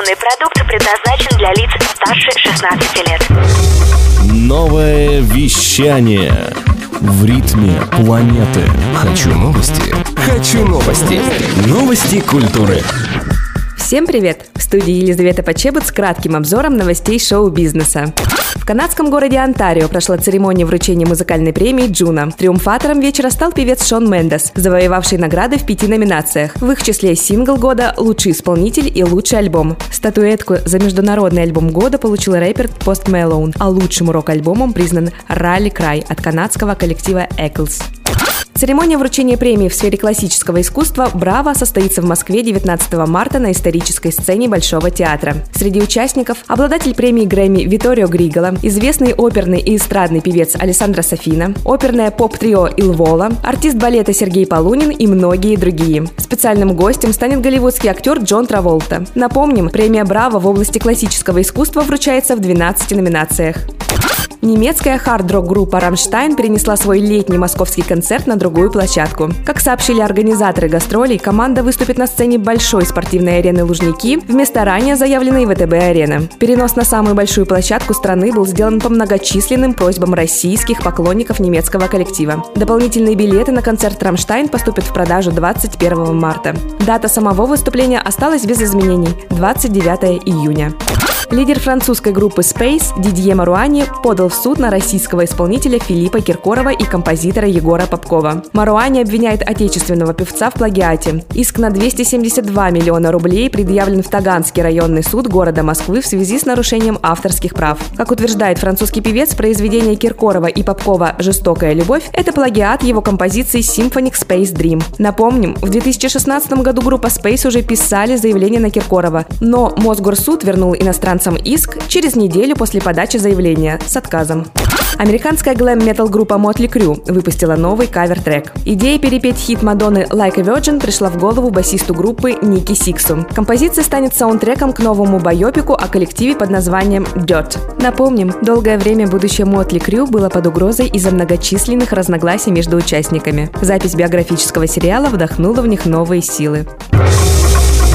Информационный продукт предназначен для лиц старше 16 лет. Новое вещание в ритме планеты. Хочу новости. Хочу новости. Новости культуры. Всем привет! В студии Елизавета Почебут с кратким обзором новостей шоу-бизнеса. В канадском городе Онтарио прошла церемония вручения музыкальной премии Джуна. Триумфатором вечера стал певец Шон Мендес, завоевавший награды в пяти номинациях. В их числе сингл года, лучший исполнитель и лучший альбом. Статуэтку за международный альбом года получил рэпер Пост Мэлоун, а лучшим рок-альбомом признан Rally Cry от канадского коллектива Arkells. Церемония вручения премии в сфере классического искусства «Браво» состоится в Москве 19 марта на исторической сцене Большого театра. Среди участников – обладатель премии Грэмми Виторио Григола, известный оперный и эстрадный певец Александра Софина, оперное поп-трио Илвола, артист балета Сергей Полунин и многие другие. Специальным гостем станет голливудский актер Джон Траволта. Напомним, премия «Браво» в области классического искусства вручается в 12 номинациях. Немецкая хард-рок группа «Рамштайн» перенесла свой летний московский концерт на другую площадку. Как сообщили организаторы гастролей, команда выступит на сцене большой спортивной арены «Лужники» вместо ранее заявленной ВТБ-арены. Перенос на самую большую площадку страны был сделан по многочисленным просьбам российских поклонников немецкого коллектива. Дополнительные билеты на концерт «Рамштайн» поступят в продажу 21 марта. Дата самого выступления осталась без изменений – 29 июня. Лидер французской группы Space Дидье Маруани подал в суд на российского исполнителя Филиппа Киркорова и композитора Егора Попкова. Маруани обвиняет отечественного певца в плагиате. Иск на 272 миллиона рублей предъявлен в Таганский районный суд города Москвы в связи с нарушением авторских прав. Как утверждает французский певец, произведение Киркорова и Попкова «Жестокая любовь» — это плагиат его композиции Symphonic Space Dream. Напомним, в 2016 году группа Space уже писали заявление на Киркорова, но Мосгорсуд вернул иностранцам иск через неделю после подачи заявления с отказом. Американская глэм-метал группа Motley Crue выпустила новый кавер-трек. Идея перепеть хит Мадонны Like a Virgin пришла в голову басисту группы Ники Сиксу. Композиция станет саундтреком к новому байопику о коллективе под названием Dirt. Напомним, долгое время будущее Motley Crue было под угрозой из-за многочисленных разногласий между участниками. Запись биографического сериала вдохнула в них новые силы.